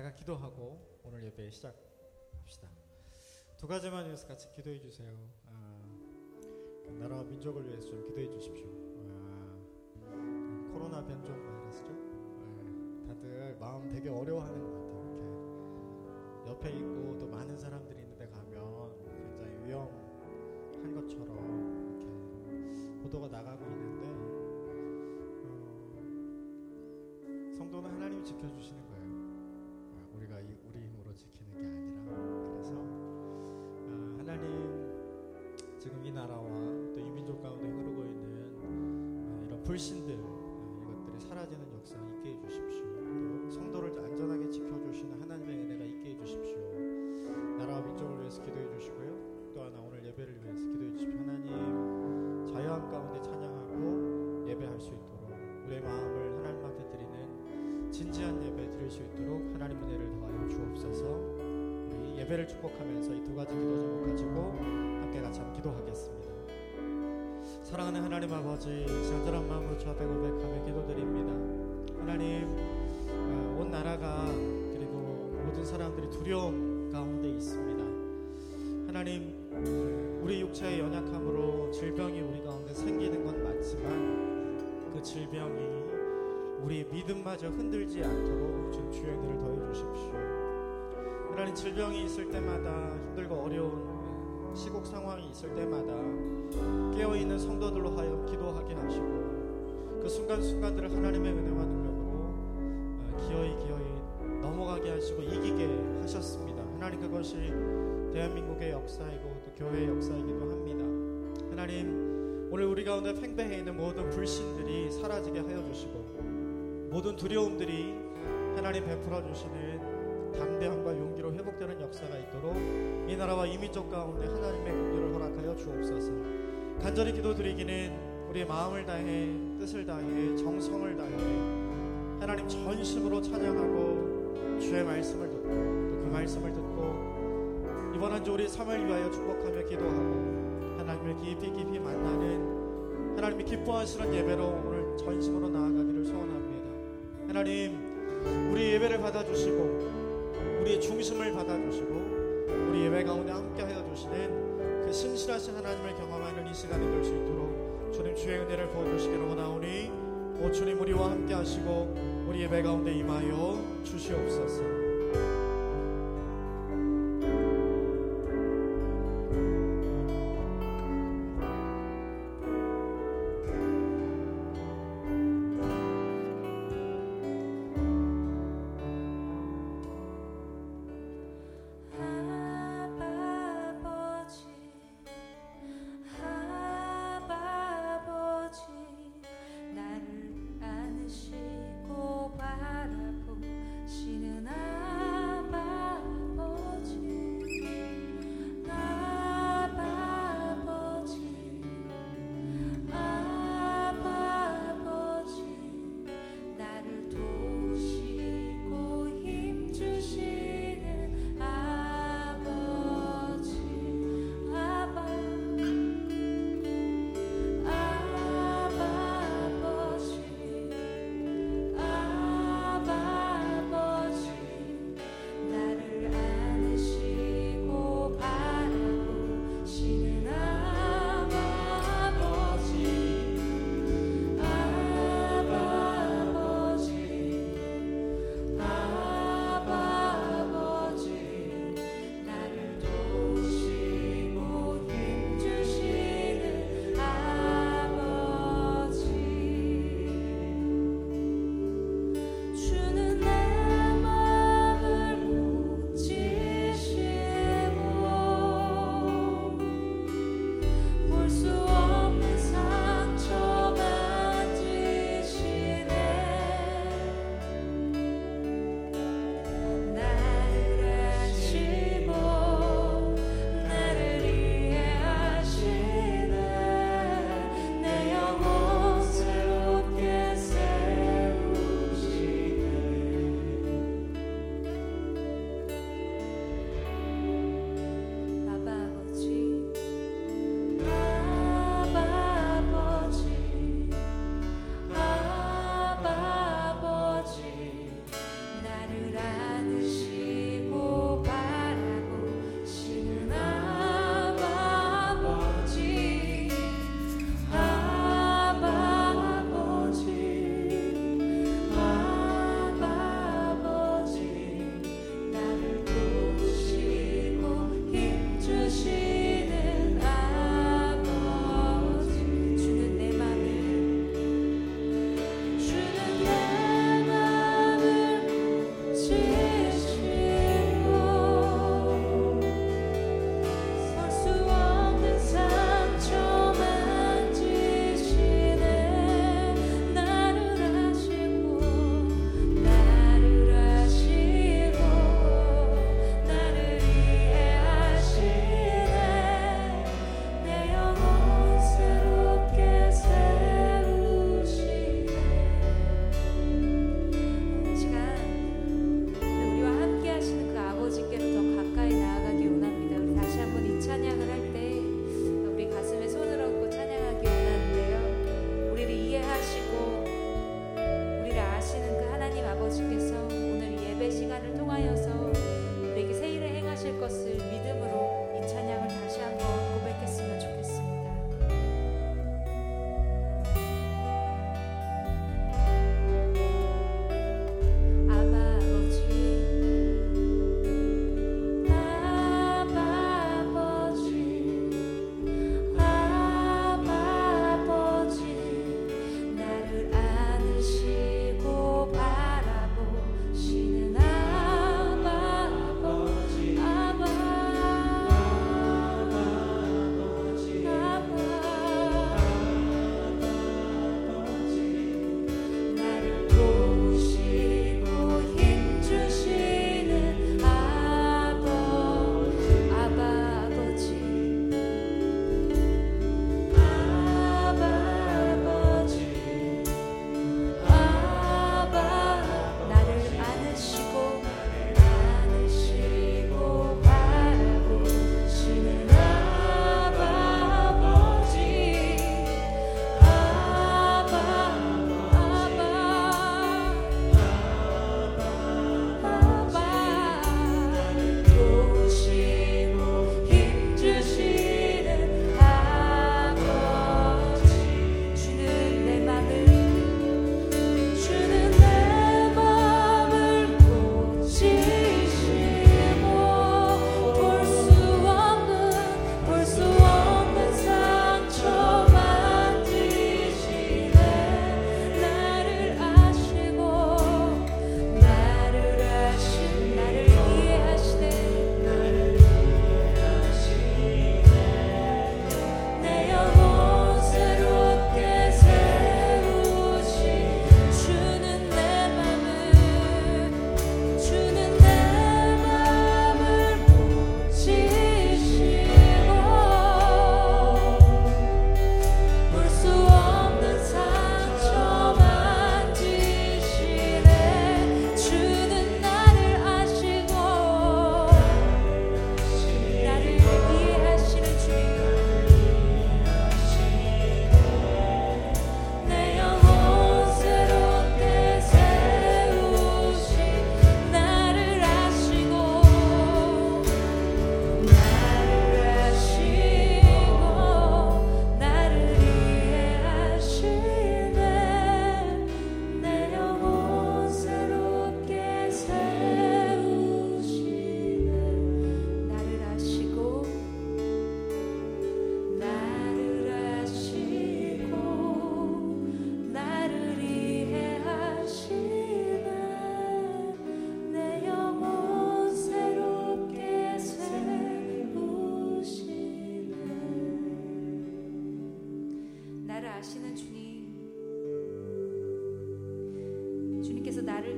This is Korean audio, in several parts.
제가 기도하고 오늘 예배 시작합시다. 두 가지만 위해서 같이 기도해 주세요. 아, 그 나라와 민족을 위해서 좀 기도해 주십시오. 아, 코로나 변종 바이러스죠. 아, 다들 마음 되게 어려워하는 것 같아요. 이렇게 옆에 있고 또 많은 사람들이 있는데 가면 굉장히 위험한 것처럼 이렇게 보도가 나가고 있는데 어, 성도는 하나님이 지켜주시는 불신들 아, 이것들이 사라지는 역사 있게 해주십시오. 또 성도를 안전하게 지켜주시는 하나님의 은혜가 있게 해주십시오. 나라와 민족을 위해서 기도해 주시고요. 또 하나 오늘 예배를 위해서 기도해 주십시오. 하나님 자유함 가운데 찬양하고 예배할 수 있도록 우리의 마음을 하나님 앞에 드리는 진지한 예배 드릴 수 있도록 하나님 은혜를 더하여 주옵소서. 우리 예배를 축복하면서 이 두 가지 기도 제목 가지고 함께 같이 한번 기도하겠습니다. 사랑하는 하나님 아버지, 간절한 마음으로 주 앞에 고백하며 기도드립니다. 하나님, 어, 온 나라가 그리고 모든 사람들이 두려움 가운데 있습니다. 하나님, 어, 우리 육체의 연약함으로 질병이 우리 가운데 생기는 건 맞지만 그 질병이 우리의 믿음마저 흔들지 않도록 좀 주의 은혜를 더해 주십시오. 하나님 질병이 있을 때마다 힘들고 어려운 시국 상황이 있을 때마다 깨어 있는 성도들로 하여 기도하게 하시고 그 순간순간들을 하나님의 은혜와 능력으로 어, 기어이 기어이 넘어가게 하시고 이기게 하셨습니다. 하나님 그것이 대한민국의 역사이고 또 교회의 역사이기도 합니다. 하나님 오늘 우리 가운데 팽배해 있는 모든 불신들이 사라지게 하여 주시고 모든 두려움들이 하나님 베풀어 주시는 담대함과 용기로 회복되는 역사가 있도록 이 나라와 이 민족 가운데 하나님의 긍휼을 허락하여 주옵소서. 간절히 기도드리기는 우리의 마음을 다해 뜻을 다해 정성을 다해 하나님 전심으로 찬양하고 주의 말씀을 듣고 또 그 말씀을 듣고 이번 한 주 우리 삶을 위하여 축복하며 기도하고 하나님을 깊이 깊이 만나는 하나님이 기뻐하시는 예배로 오늘 전심으로 나아가기를 소원합니다. 하나님 우리 예배를 받아주시고 우리의 중심을 받아주시고 예배 가운데 함께 하여 주시는 그 신실하신 하나님을 경험하는 이 시간이 될 수 있도록 주님 주의 은혜를 부어 주시기를 원하오니 오 주님 우리와 함께 하시고 우리 예배 가운데 임하여 주시옵소서.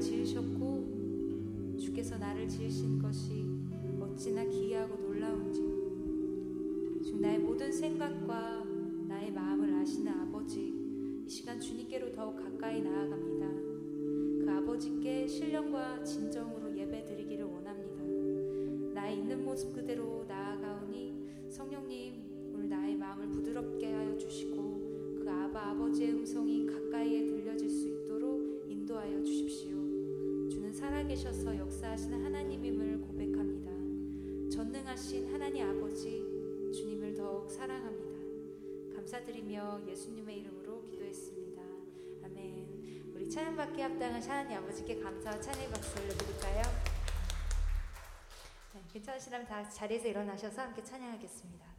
지으셨고 주께서 나를 지으신 것이 어찌나 기이하고 놀라운지 주 나의 모든 생각과 나의 마음을 아시는 아버지 이 시간 주님께로 더욱 가까이 나아갑니다. 그 아버지께 신령과 진정으로 예배드리기를 원합니다. 나의 있는 모습 그대로 나아가오니 성령님 오늘 나의 마음을 부드럽게 하여 주시고 그 아바 아버지의 음성이 가까이에 들려질 수 있도록 인도하여 주십시오. 살아계셔서 역사하시는 하나님임을 고백합니다. 전능하신 하나님 아버지 주님을 더욱 사랑합니다. 감사드리며 예수님의 이름으로 기도했습니다. 아멘. 우리 찬양받기에 합당한 하나님 아버지께 감사와 찬양의 박수 올려드릴까요? 네, 괜찮으시다면 다 자리에서 일어나셔서 함께 찬양하겠습니다.